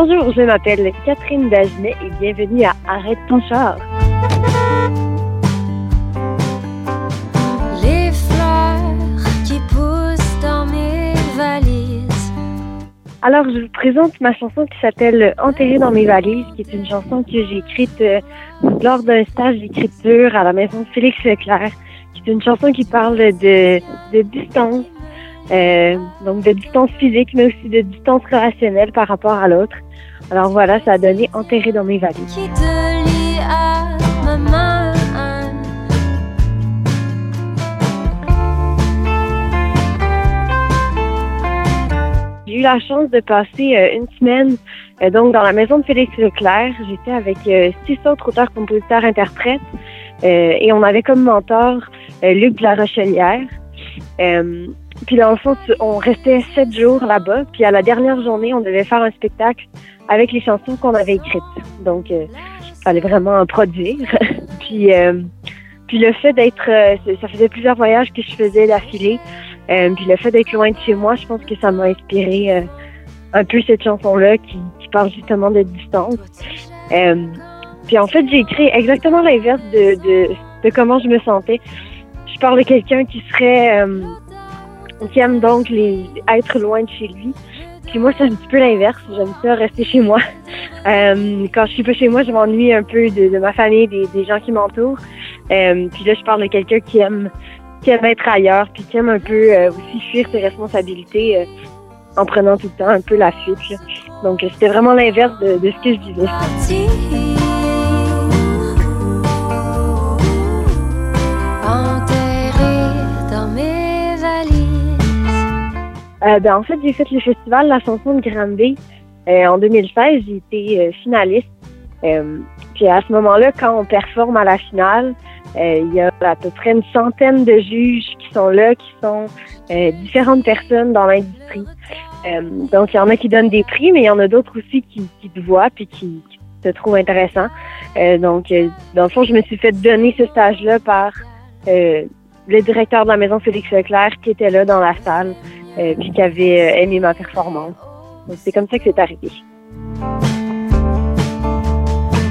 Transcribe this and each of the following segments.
bonjour, je m'appelle Catherine Dagenet et bienvenue à Arrête ton char. Les fleurs qui poussent dans mes valises. Alors, je vous présente ma chanson qui s'appelle Enterré dans mes valises, qui est une chanson que j'ai écrite euh, lors d'un stage d'écriture à la maison de Félix Leclerc, qui est une chanson qui parle de, de distance, euh, donc de distance physique, mais aussi de distance relationnelle par rapport à l'autre. Alors voilà, ça a donné Enterré dans mes valises. J'ai eu la chance de passer euh, une semaine euh, donc dans la maison de Félix Leclerc. J'étais avec euh, six autres auteurs, compositeurs, interprètes et on avait comme mentor Luc de la Rochelière. Puis dans le fond, on restait sept jours là-bas. Puis à la dernière journée, on devait faire un spectacle avec les chansons qu'on avait écrites. Donc, euh, fallait vraiment en produire. puis, euh, puis le fait d'être, euh, ça faisait plusieurs voyages que je faisais d'affilée. Euh, puis le fait d'être loin de chez moi, je pense que ça m'a inspiré euh, un peu cette chanson-là qui, qui parle justement de distance. Euh, puis en fait, j'ai écrit exactement l'inverse de, de, de comment je me sentais. Je parle de quelqu'un qui serait qui aime donc les être loin de chez lui. Puis moi, c'est un petit peu l'inverse. J'aime ça rester chez moi. Euh, quand je suis pas chez moi, je m'ennuie un peu de, ma famille, des, gens qui m'entourent. Euh, puis là, je parle de quelqu'un qui aime qui aime être ailleurs, puis qui aime un peu euh, aussi fuir ses responsabilités en prenant tout le temps un peu la fuite. Donc, c'était vraiment l'inverse de, ce que je vivais. Euh, ben, en fait, j'ai fait le festival La chanson de Granby euh, en 2016. J'ai été euh, finaliste. Euh, puis à ce moment-là, quand on performe à la finale, il y a à peu près une centaine de juges qui sont là, qui sont différentes personnes dans l'industrie. Donc, il y en a qui donnent des prix, mais il y en a d'autres aussi qui, qui te voient puis qui, qui te trouvent intéressant. Donc, dans le fond, je me suis fait donner ce stage-là par euh, le directeur de la maison Félix Leclerc qui était là dans la salle euh, puis qui avait euh, aimé ma performance. Donc, C'est comme ça que c'est arrivé.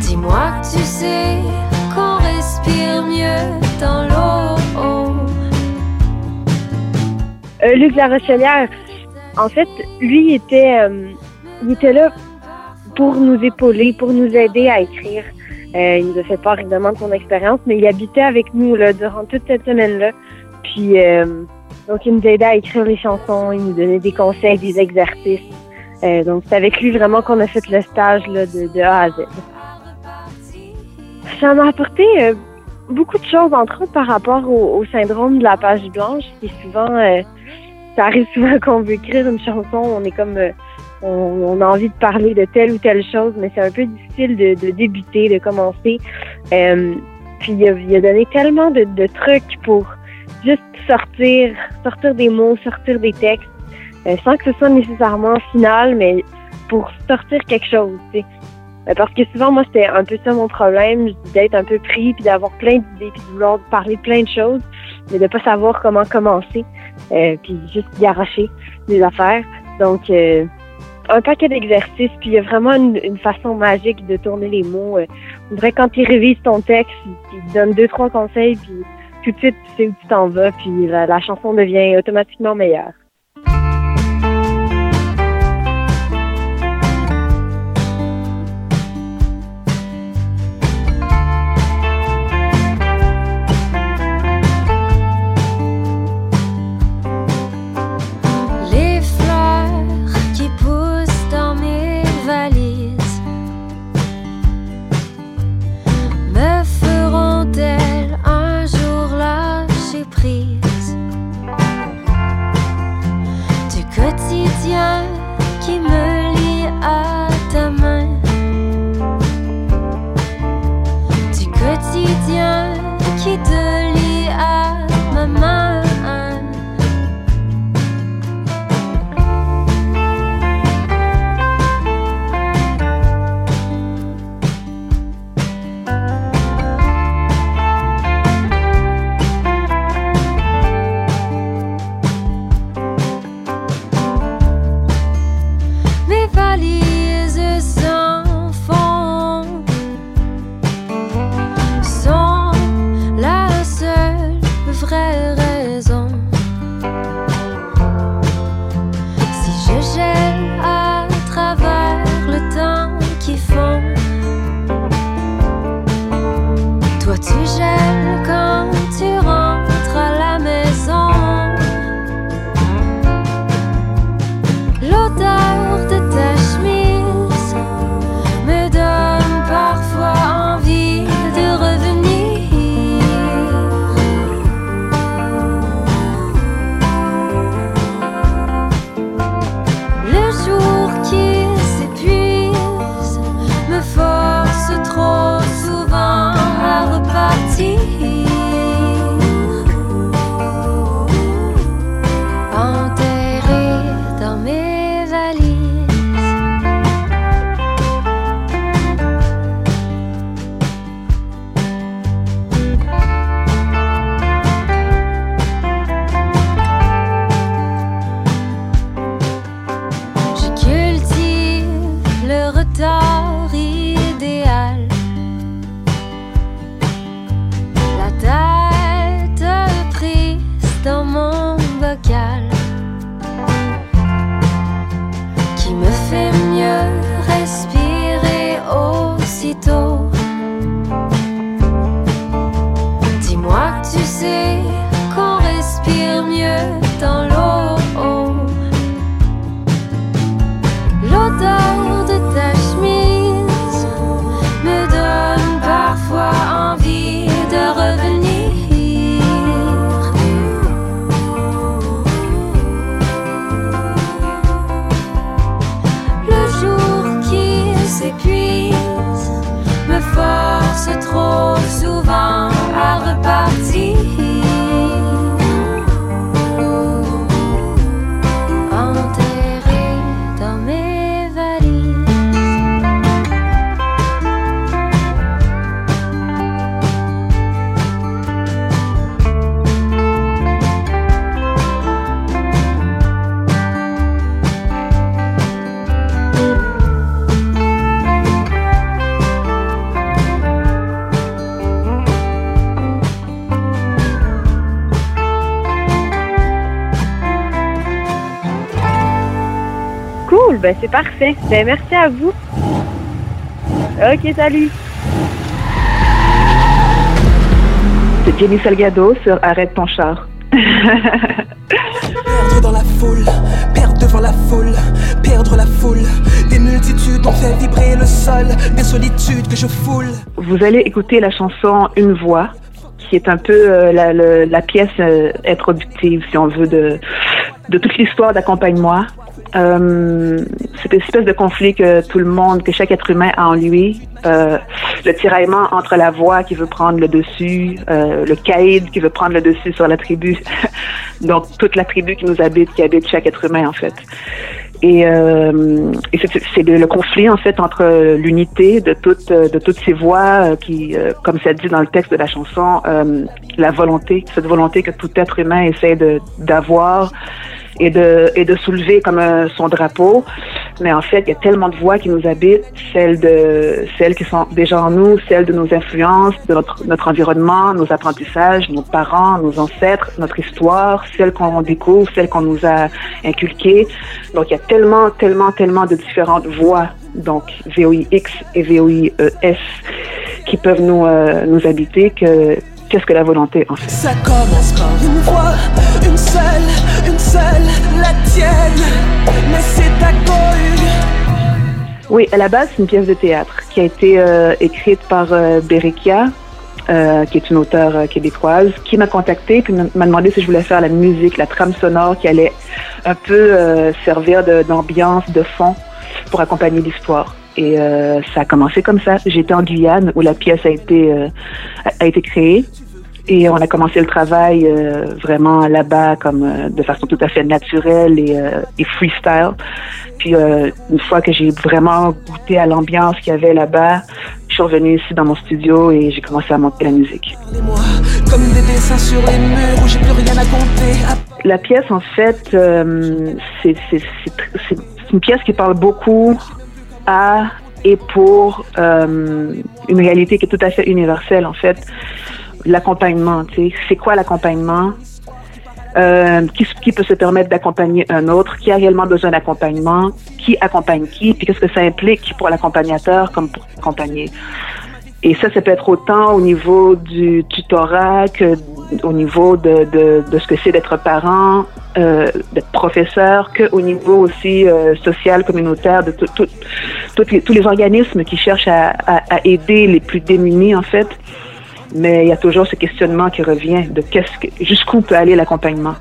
Dis-moi que tu sais qu'on respire mieux dans l'eau. Euh, Luc La Rochelière, en fait, lui il était, euh, il était là pour nous épauler, pour nous aider à écrire. Euh, il nous a fait part évidemment de son expérience, mais il habitait avec nous là, durant toute cette semaine-là. Puis euh, donc il nous aidait à écrire les chansons, il nous donnait des conseils, des exercices. Euh, donc c'est avec lui vraiment qu'on a fait le stage là, de, de A à Z. Ça m'a apporté euh, beaucoup de choses, entre autres par rapport au, au syndrome de la page blanche, qui souvent euh, ça arrive souvent qu'on veut écrire une chanson, on est comme euh, on, on a envie de parler de telle ou telle chose, mais c'est un peu difficile de, de débuter, de commencer. Euh, puis il a, il a donné tellement de, de trucs pour juste sortir, sortir des mots, sortir des textes, euh, sans que ce soit nécessairement final, mais pour sortir quelque chose. tu sais. Euh, Parce que souvent, moi, c'était un peu ça mon problème, d'être un peu pris, puis d'avoir plein d'idées, puis de vouloir parler plein de choses, mais de pas savoir comment commencer, euh, puis juste d'y arracher des affaires. Donc, un paquet d'exercices, puis il y a vraiment une, façon magique de tourner les mots. On dirait quand tu révises ton texte, il te donne deux, trois conseils, puis tout de suite, tu sais où tu t'en vas, puis la, la chanson devient automatiquement meilleure. Ben c'est parfait. Ben merci à vous. Ok, salut. C'est Jenny Salgado sur Arrête ton char. Perdre dans la foule, perdre devant la foule, perdre la foule. Des multitudes ont fait vibrer le sol, des solitudes que je foule. Vous allez écouter la chanson Une voix, qui est un peu euh, la, le- la pièce euh, introductive, si on veut, de, de toute l'histoire d'Accompagne-moi. Euh, cette espèce de conflit que tout le monde, que chaque être humain a en lui, euh, le tiraillement entre la voix qui veut prendre le dessus, euh, le caïd qui veut prendre le dessus sur la tribu, donc toute la tribu qui nous habite, qui habite chaque être humain en fait. Et, euh, et c'est- le, conflit en fait entre l'unité de toutes de toutes ces voix euh, qui, euh, comme ça dit dans le texte de la chanson, la volonté, cette volonté que tout être humain essaie d'avoir et de et de soulever comme euh, son drapeau. Mais en fait, il y a tellement de voix qui nous habitent, celles de celles qui sont déjà en nous, celles de nos influences, de notre notre environnement, nos apprentissages, nos parents, nos ancêtres, notre histoire, celles qu'on découvre, celles qu'on nous a inculquées. Donc il y a tellement tellement tellement de différentes voix, donc VOIX et VOIES qui peuvent nous euh, nous habiter que qu'est-ce que la volonté en fait. Ça commence par une voix, une seule, une seule, la tienne. Mais c'est ta cohue. Oui, à la base, c'est une pièce de théâtre qui a été euh, écrite par euh, Berekia, euh, qui est une auteure euh, québécoise, qui m'a contactée puis m'a m'a demandé si je voulais faire la musique, la trame sonore qui allait un peu servir de- d'ambiance, de, fond pour accompagner l'histoire. Et euh, ça a commencé comme ça. J'étais en Guyane où la pièce a été euh, a- été créée. Et on a commencé le travail euh, vraiment là-bas comme de façon tout à fait naturelle et, et freestyle. Puis une fois que j'ai vraiment goûté à l'ambiance qu'il y avait là-bas, je suis revenue ici dans mon studio et j'ai commencé à monter la musique. Parlez-moi comme des dessins sur les murs où j'ai plus rien à compter. À La pièce, en fait, c'est une pièce qui parle beaucoup à et pour euh, une réalité qui est tout à fait universelle, en fait. L'accompagnement. C'est quoi l'accompagnement? Euh, qui, qui peut se permettre d'accompagner un autre? Qui a réellement besoin d'accompagnement? Qui accompagne qui? Puis qu'est-ce que ça implique pour l'accompagnateur comme pour accompagner? Et ça, ça peut être autant au niveau du tutorat que au niveau de, de, de ce que c'est d'être parent, euh, d'être professeur, qu'au niveau aussi euh, social, communautaire, de tout- tout- tous les organismes qui cherchent à, à, à aider les plus démunis, en fait. Mais il y a toujours ce questionnement qui revient de qu'est-ce que, jusqu'où peut aller l'accompagnement?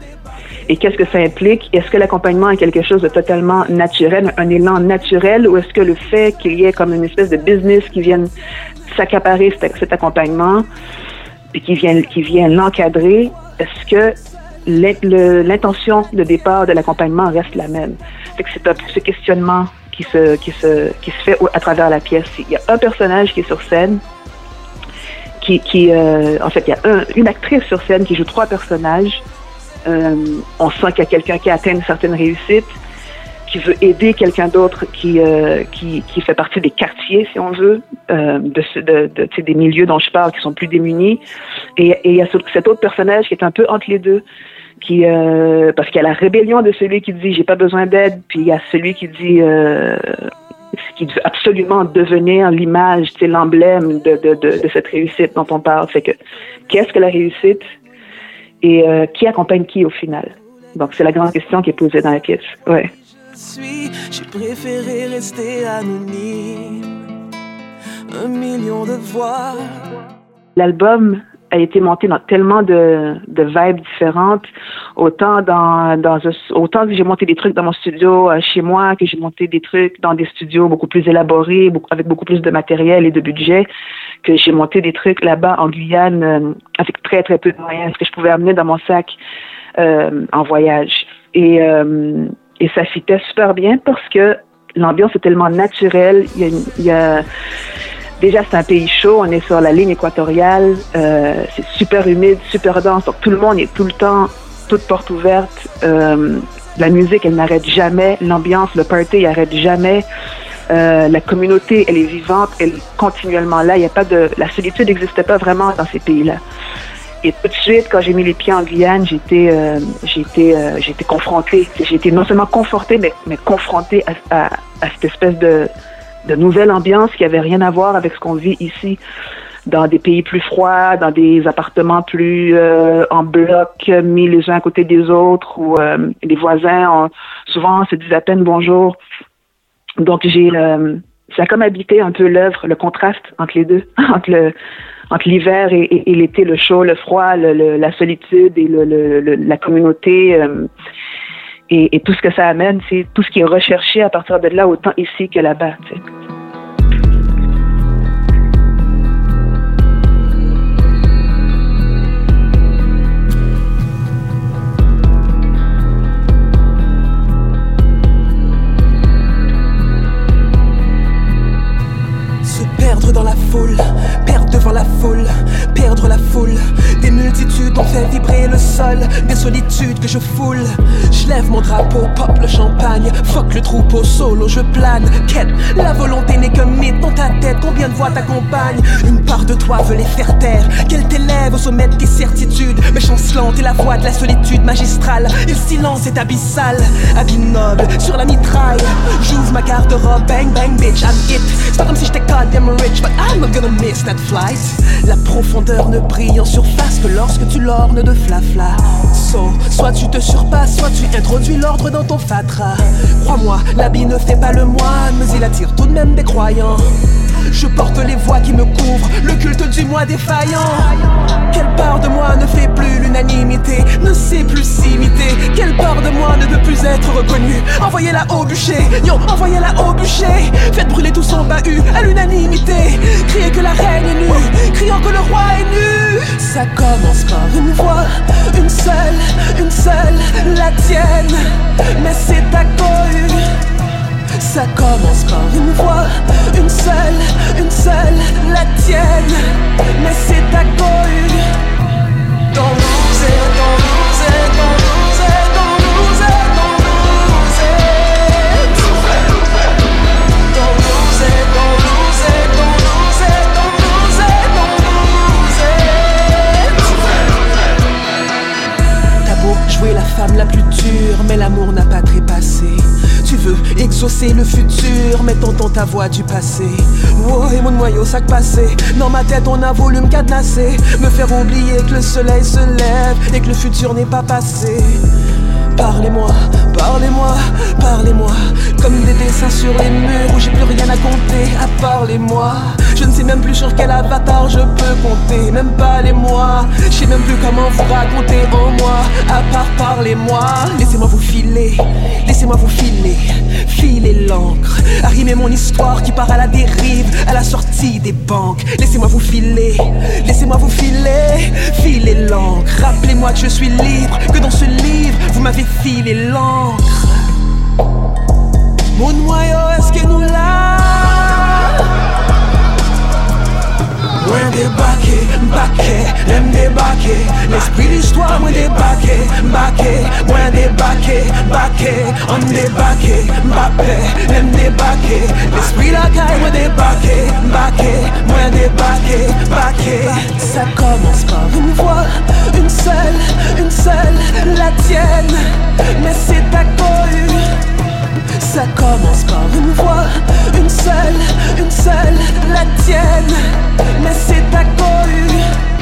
Et qu'est-ce que ça implique? Est-ce que l'accompagnement est quelque chose de totalement naturel, un élan naturel, ou est-ce que le fait qu'il y ait comme une espèce de business qui vienne s'accaparer cet, accompagnement et qui vient, qui vient l'encadrer, est-ce que l'intention de départ de l'accompagnement reste la même? C'est ce questionnement qui se, qui se, qui se fait à travers la pièce. Il y a un personnage qui est sur scène, qui, qui euh, en fait, il y a un- une actrice sur scène qui joue trois personnages. Euh, on sent qu'il y a quelqu'un qui a atteint une certaine réussite, qui veut aider quelqu'un d'autre qui, euh, qui, qui fait partie des quartiers, si on veut, euh, de, de, de, des milieux dont je parle qui sont plus démunis. Et, il y a ce- cet autre personnage qui est un peu entre les deux, qui euh, parce qu'il y a la rébellion de celui qui dit j'ai pas besoin d'aide, puis il y a celui qui dit euh, qui veut absolument devenir l'image, c'est l'emblème de, de, de, de cette réussite dont on parle. Fait que qu'est-ce que la réussite? Et euh, qui accompagne qui au final? Donc c'est la grande question qui est posée dans la pièce. Ouais. J'ai préféré rester anonyme. Un million de voix. L'album a été monté dans tellement de, vibes différentes, autant que j'ai monté des trucs dans mon studio euh, chez moi, que j'ai monté des trucs dans des studios beaucoup plus élaborés, avec beaucoup plus de matériel et de budget, que j'ai monté des trucs là-bas en Guyane euh, avec très très peu de moyens, ce que je pouvais amener dans mon sac euh, en voyage. Et, et ça fitait super bien parce que l'ambiance est tellement naturelle. Il y a, il y a Déjà, c'est un pays chaud, on est sur la ligne équatoriale, euh, c'est super humide, super dense, donc tout le monde est tout le temps, toute porte ouverte. Euh, la musique, elle n'arrête jamais, l'ambiance, le party, il n'arrête jamais. Euh, la communauté, elle est vivante, elle est continuellement là. Il y a pas de, la solitude n'existait pas vraiment dans ces pays-là. Et tout de suite, quand j'ai mis les pieds en Guyane, j'étais, euh, j'étais, euh, j'étais confrontée. J'étais non seulement confortée, mais, mais confrontée à, à, à cette espèce de, de nouvelle ambiance qui avait rien à voir avec ce qu'on vit ici dans des pays plus froids, dans des appartements plus euh, en bloc, mis les uns à côté des autres, où euh, les voisins, ont, souvent, se disent à peine bonjour. Donc, j'ai, euh, ça a comme habité un peu l'œuvre, le contraste entre les deux, entre le, entre l'hiver et, l'été, le chaud, le froid, la solitude et la communauté. Euh, et, et, tout ce que ça amène, c'est tout ce qui est recherché à partir de là, autant ici que là-bas. Tu. La foule, perdre la foule. Des multitudes ont fait vibrer le sol, des solitudes que je foule. Je lève mon drapeau, pop le champagne, fuck le troupeau, solo, je plane. Quête, la volonté n'est qu'un mythe dans ta tête. Combien de voix t'accompagnent? Une part de toi veut les faire taire, qu'elle t'élève au sommet de tes certitudes. Mais chancelante et la voix de la solitude magistrale. Et le silence est abyssal, habit noble sur la mitraille. J'ouvre ma garde-robe, bang bang bitch, I'm it. C'est pas comme si j'étais goddamn rich, but I'm not gonna miss that La profondeur ne brille en surface que lorsque tu l'ornes de flafla. So, soit tu te surpasses, soit tu introduis l'ordre dans ton fatras. Crois-moi, l'habit ne fait pas le moine, mais il attire tout de même des croyants. Je porte les voix qui me couvrent, le culte du moi défaillant. Quelle part de moi ne fait plus l'unanimité, ne sait plus s'imiter Quelle part de moi ne peut plus être reconnue? Envoyez-la au bûcher, yo, envoyez-la au bûcher. Faites brûler tout son bahut à l'unanimité. Criez que la reine est nue, criant que le roi est nu. Ça commence par une voix, une seule, une seule, la tienne. Mais c'est ta cohue. Ça commence par une voix, une seule, une seule, la tienne. Mais c'est ta cohue. Dans nous nous jouer la femme la plus dure, mais l'amour n'a pas trépassé. Tu veux exaucer le futur, mais t'entends ta voix du passé. Wow, et mon noyau sac passé. Dans ma tête, on a voulu me cadenasser. Me faire oublier que le soleil se lève et que le futur n'est pas passé. Parlez-moi, parlez-moi, parlez-moi. Comme des dessins sur les murs où j'ai plus rien à compter À parlez-moi Je ne sais même plus sur quel avatar je peux compter Même pas les mois. Je sais même plus comment vous raconter en moi À part parlez-moi. Laissez-moi vous filer Laissez-moi vous filer Filer l'encre. Arrimer mon histoire qui part à la dérive À la sortie des banques. Laissez-moi vous filer Laissez-moi vous filer Filer l'encre. Rappelez-moi que je suis libre Que dans ce livre vous m'avez les et l'encre. Mon noyau, est-ce que nous l'a? When they back. D'histoire, moi débarqué, baqué Moi débarqué, baqué, on débarqué, Mbappé, l'aime débarquer L'esprit la caille, moi débarqué, baqué Moi débarqué, baqué Ça commence par une voix, une seule, une seule, la tienne Mais c'est ta cohue ça commence par une voix, une seule, une seule, la tienne. Mais c'est ta cohue.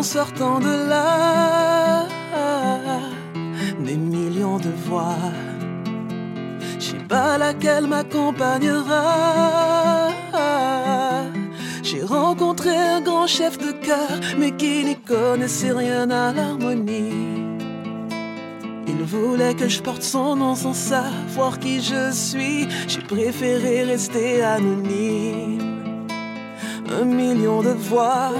En sortant de là. Des millions de voix. Pas laquelle m'accompagnera. J'ai rencontré un grand chef de cœur, mais qui n'y connaissait rien à l'harmonie. Il voulait que je porte son nom sans savoir qui je suis. J'ai préféré rester anonyme un million de voix.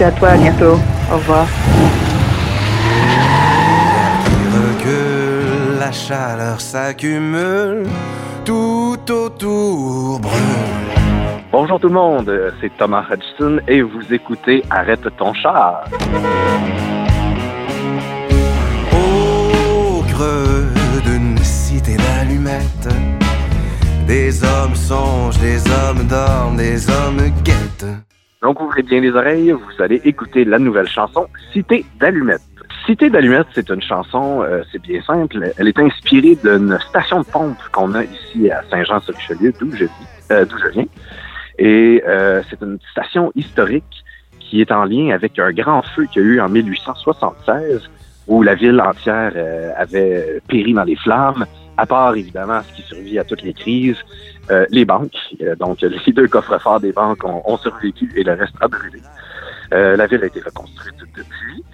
Merci à toi, à bientôt. Au revoir. recule, la chaleur s'accumule, tout autour brûle. Bonjour tout le monde, c'est Thomas Hudson et vous écoutez Arrête ton char. Au creux d'une cité d'allumettes, des hommes songent, des hommes dorment, des hommes guettent. Donc, ouvrez bien les oreilles, vous allez écouter la nouvelle chanson Cité d'allumettes. Cité d'allumettes, c'est une chanson, euh, c'est bien simple. Elle est inspirée d'une station de pompe qu'on a ici à Saint-Jean-sur-Richelieu, d'où je, euh, je viens. Et euh, c'est une station historique qui est en lien avec un grand feu qu'il y a eu en 1876, où la ville entière euh, avait péri dans les flammes, à part évidemment ce qui survit à toutes les crises, euh, les banques. Euh, donc, les deux coffres-forts des banques ont, survécu et le reste a brûlé. Euh, la ville a été reconstruite depuis.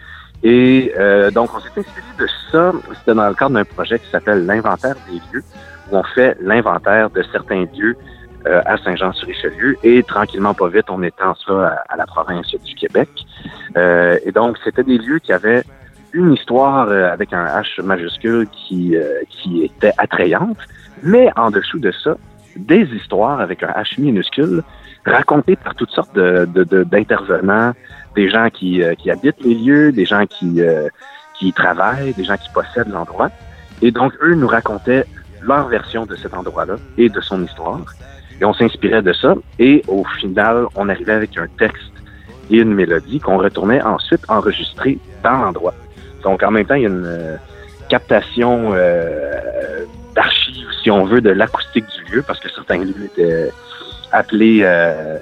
Et donc, on s'est inspiré de ça. C'était dans le cadre d'un projet qui s'appelle l'inventaire des lieux, où on fait l'inventaire de certains lieux à Saint-Jean-sur-Richelieu. Et tranquillement, pas vite, on étend ça à, à la province du Québec. et donc, c'était des lieux qui avaient une histoire avec un H majuscule qui, qui était attrayante. Mais en dessous de ça, des histoires avec un H minuscule racontées par toutes sortes d'intervenants, de, de, des gens qui, euh, qui, habitent les lieux, des gens qui, euh, qui travaillent, des gens qui possèdent l'endroit. Et donc, eux nous racontaient leur version de cet endroit-là et de son histoire. Et on s'inspirait de ça. Et au final, on arrivait avec un texte et une mélodie qu'on retournait ensuite enregistrer dans l'endroit. Donc, en même temps, il y a une euh, captation euh, d'archives, si on veut, de l'acoustique parce que certains lieux étaient appelés euh,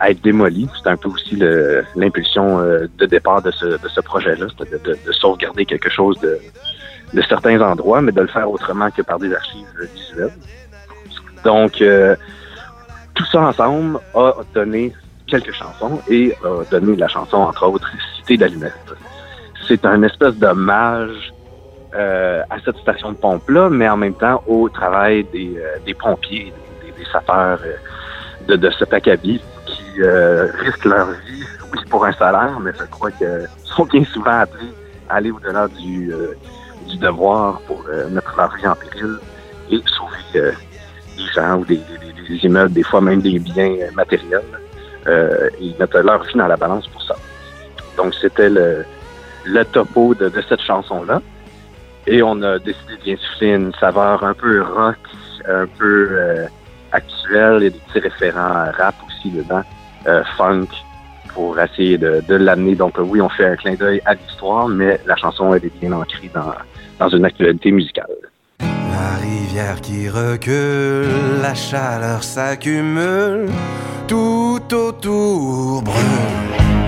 à être démolis. C'était un peu aussi l'impulsion euh, de départ de ce, projet-là, c'était de, de, de, sauvegarder quelque chose de, certains endroits, mais de le faire autrement que par des archives visuelles. Donc, euh, tout ça ensemble a donné quelques chansons et a donné la chanson, entre autres, Cité d'Allumettes. C'est un espèce d'hommage euh, à cette station de pompe-là, mais en même temps au travail des, euh, des pompiers, des, des sapeurs euh, de, de cet acabit qui risquent leur vie, oui, pour un salaire, mais je crois qu'ils sont bien souvent appelés à aller au-delà du, du devoir pour mettre leur vie en péril et sauver des gens ou des, des, des, immeubles, des fois même des biens matériels. ils mettent leur vie dans la balance pour ça. Donc c'était le, le topo de, de cette chanson-là. Et on a décidé d'y insuffler une saveur un peu rock, un peu euh, actuelle et des petits référents rap aussi dedans, euh, funk, pour essayer de, de l'amener. Donc oui, on fait un clin d'œil à l'histoire, mais la chanson, elle est bien ancrée dans, dans une actualité musicale. La rivière qui recule, la chaleur s'accumule, tout autour brûle.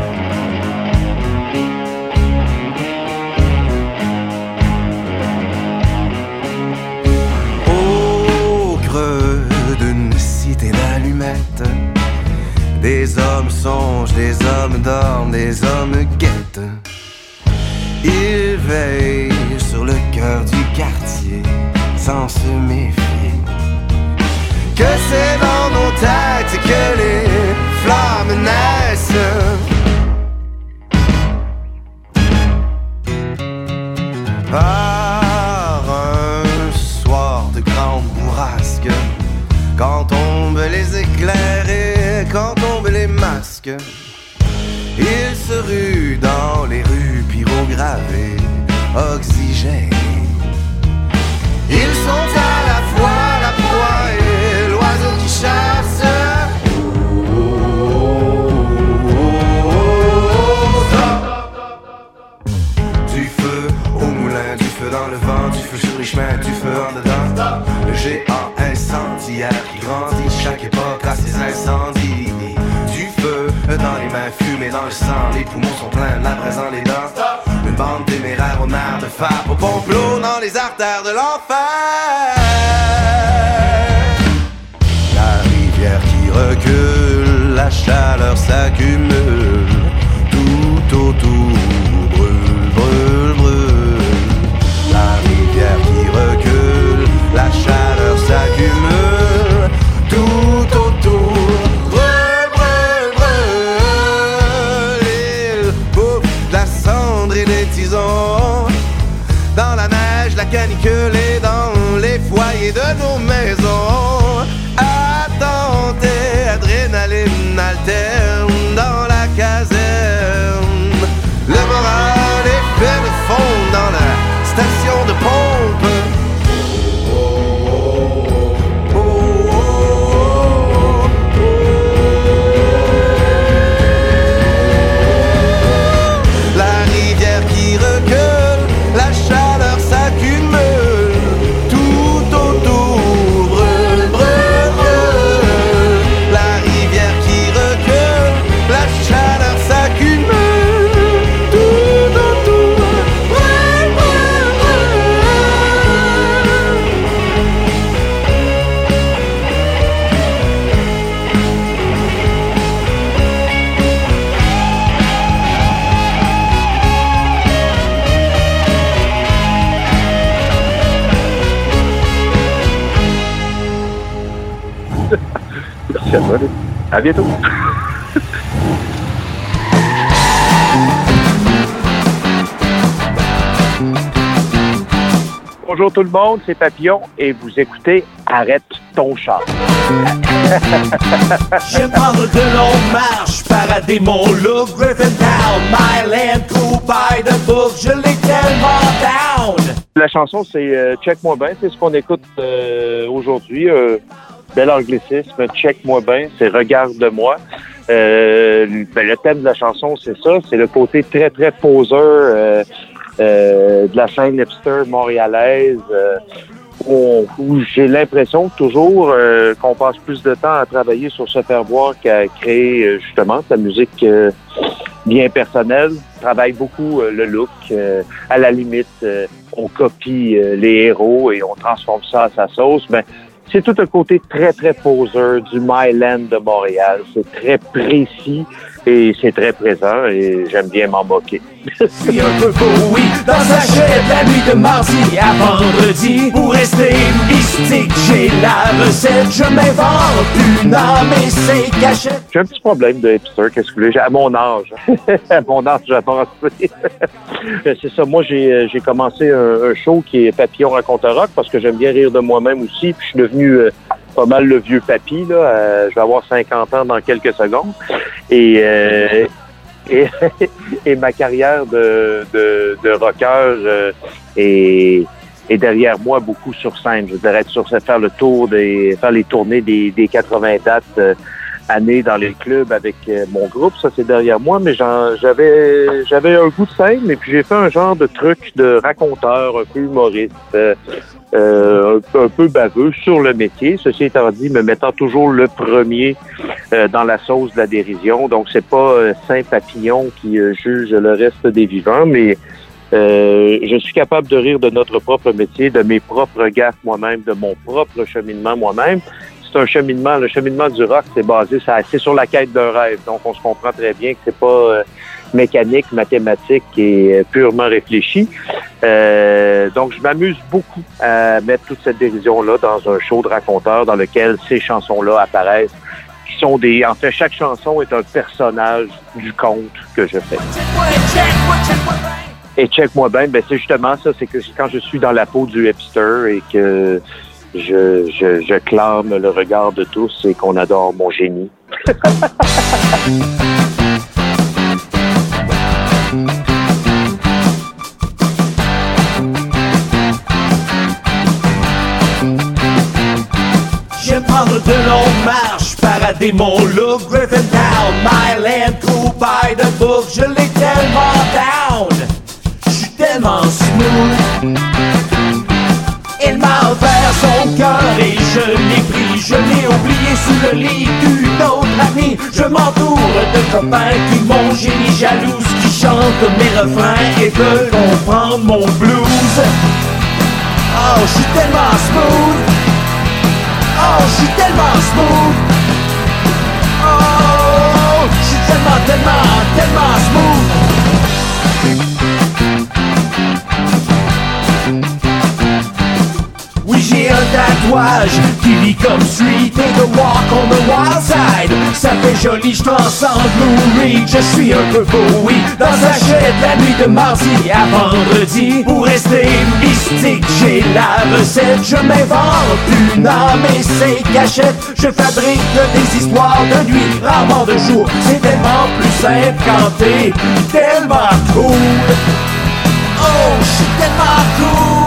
Des hommes guettent. Ils veillent sur le cœur du quartier sans se méfier. Que c'est dans nos têtes que les flammes naissent. Oxygènées. Ils sont à la fois la proie et l'oiseau qui chasse. Du feu au moulin, du feu dans le vent, du feu sur les chemins, du feu en dedans. Le G grandi, chaque époque a ses incendies. Du feu dans les mains, fumé dans le sang, les poumons sont pleins, la présent les dents. Une bande téméraire au art de phare, au complot dans les artères de l'enfer. La rivière qui recule, la chaleur s'accumule, Merci à bientôt. Bonjour tout le monde, c'est Papillon et vous écoutez Arrête ton char. Je prendre de longues marches, parader mon look, Griffintown, my land, cool by the book, je l'ai tellement down. La chanson, c'est euh, Check-moi bien, c'est ce qu'on écoute euh, aujourd'hui. Euh, bel anglicisme, Check-moi bien, c'est Regarde-moi. Euh, ben, le thème de la chanson, c'est ça, c'est le côté très, très poseur euh, euh, de la scène hipster montréalaise. euh, où, où j'ai l'impression toujours euh, qu'on passe plus de temps à travailler sur se faire voir qu'à créer euh, justement de la musique bien personnelle. On travaille beaucoup le look. à la limite, on copie les héros et on transforme ça à sa sauce. Ben, c'est tout un côté très, très poseur du Myland de Montréal. C'est très précis et c'est très présent et j'aime bien m'en moquer. Un peu oui, dans sa chaîne la nuit de mardi à vendredi. Pour rester mystique, j'ai la recette, je m'invente une âme et ses cachettes. J'ai un petit problème de hipster, qu'est-ce que vous voulez? À mon âge. à mon âge avancé. Ben, c'est ça. Moi, j'ai euh, j'ai commencé un, un show qui est Papillon raconte rock parce que j'aime bien rire de moi-même aussi. Puis je suis devenu euh, pas mal le vieux papy. Là. Euh, je vais avoir 50 ans dans quelques secondes. Et, euh, et, et ma carrière de, de, de rocker euh, est, est derrière moi beaucoup sur scène. Je voudrais être sur faire le tour des faire les tournées des, des 80 dates euh, années dans les clubs avec euh, mon groupe. Ça, c'est derrière moi, mais j'avais j'avais un goût de scène et puis j'ai fait un genre de truc de raconteur, un peu humoriste, euh, euh, un, peu- un peu baveux sur le métier. Ceci étant dit, me mettant toujours le premier euh, dans la sauce de la dérision. Donc, c'est pas euh, Saint Papillon qui juge le reste des vivants, mais euh, je suis capable de rire de notre propre métier, de mes propres gaffes moi-même, de mon propre cheminement moi-même. C'est un cheminement, le cheminement du rock, c'est basé, c'est sur la quête d'un rêve. Donc, on se comprend très bien que c'est pas euh, mécanique, mathématique et euh, purement réfléchi. Euh, donc, je m'amuse beaucoup à mettre toute cette dérision-là dans un show de raconteur dans lequel ces chansons-là apparaissent, qui sont des, en fait, chaque chanson est un personnage du conte que je fais. Et check-moi bien, ben c'est justement ça, c'est que quand je suis dans la peau du hipster et que je, je, je clame le regard de tous et qu'on adore mon génie. Je prendre de longues marches, parader mon look, my land, cool by the book, je l'ai tellement down. Je suis tellement smooth son cœur et je l'ai pris, je l'ai oublié sous le lit d'une autre amie. Je m'entoure de copains qui m'ont génie jalouse, qui chantent mes refrains et veulent comprendre mon blues. Oh, je suis tellement smooth. Oh, je suis tellement smooth. Oh, je suis tellement, tellement, tellement smooth. Qui lit comme suite et the walk on the wild side. Ça fait joli, je transcende Lou Reed. Je suis un peu oui. Dans sa chaîne la nuit de mardi à vendredi. Pour rester mystique, j'ai la recette. Je m'invente une âme et ses cachettes. Je fabrique des histoires de nuit, rarement de jour. C'est tellement plus simple quand t'es tellement cool. Oh, je suis tellement cool.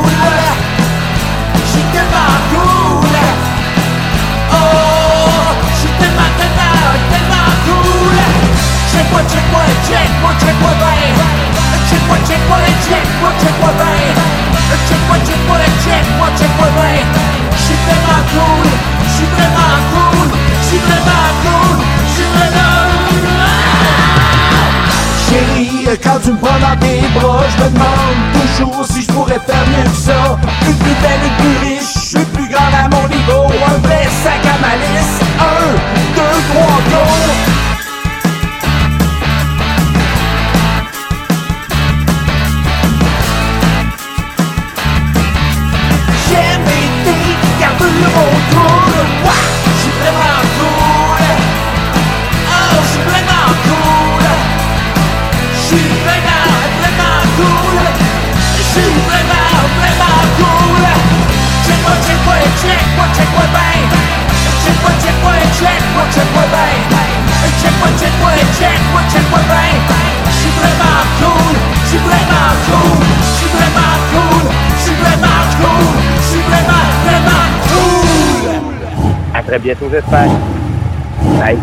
Quand tu me prends dans tes bras, je me demande toujours si je pourrais faire mieux que ça. Une plus belle, plus riche, suis plus grande à mon niveau. Un vrai sac à malice. Un, deux, trois, go! À très bientôt, j'espère. Bye.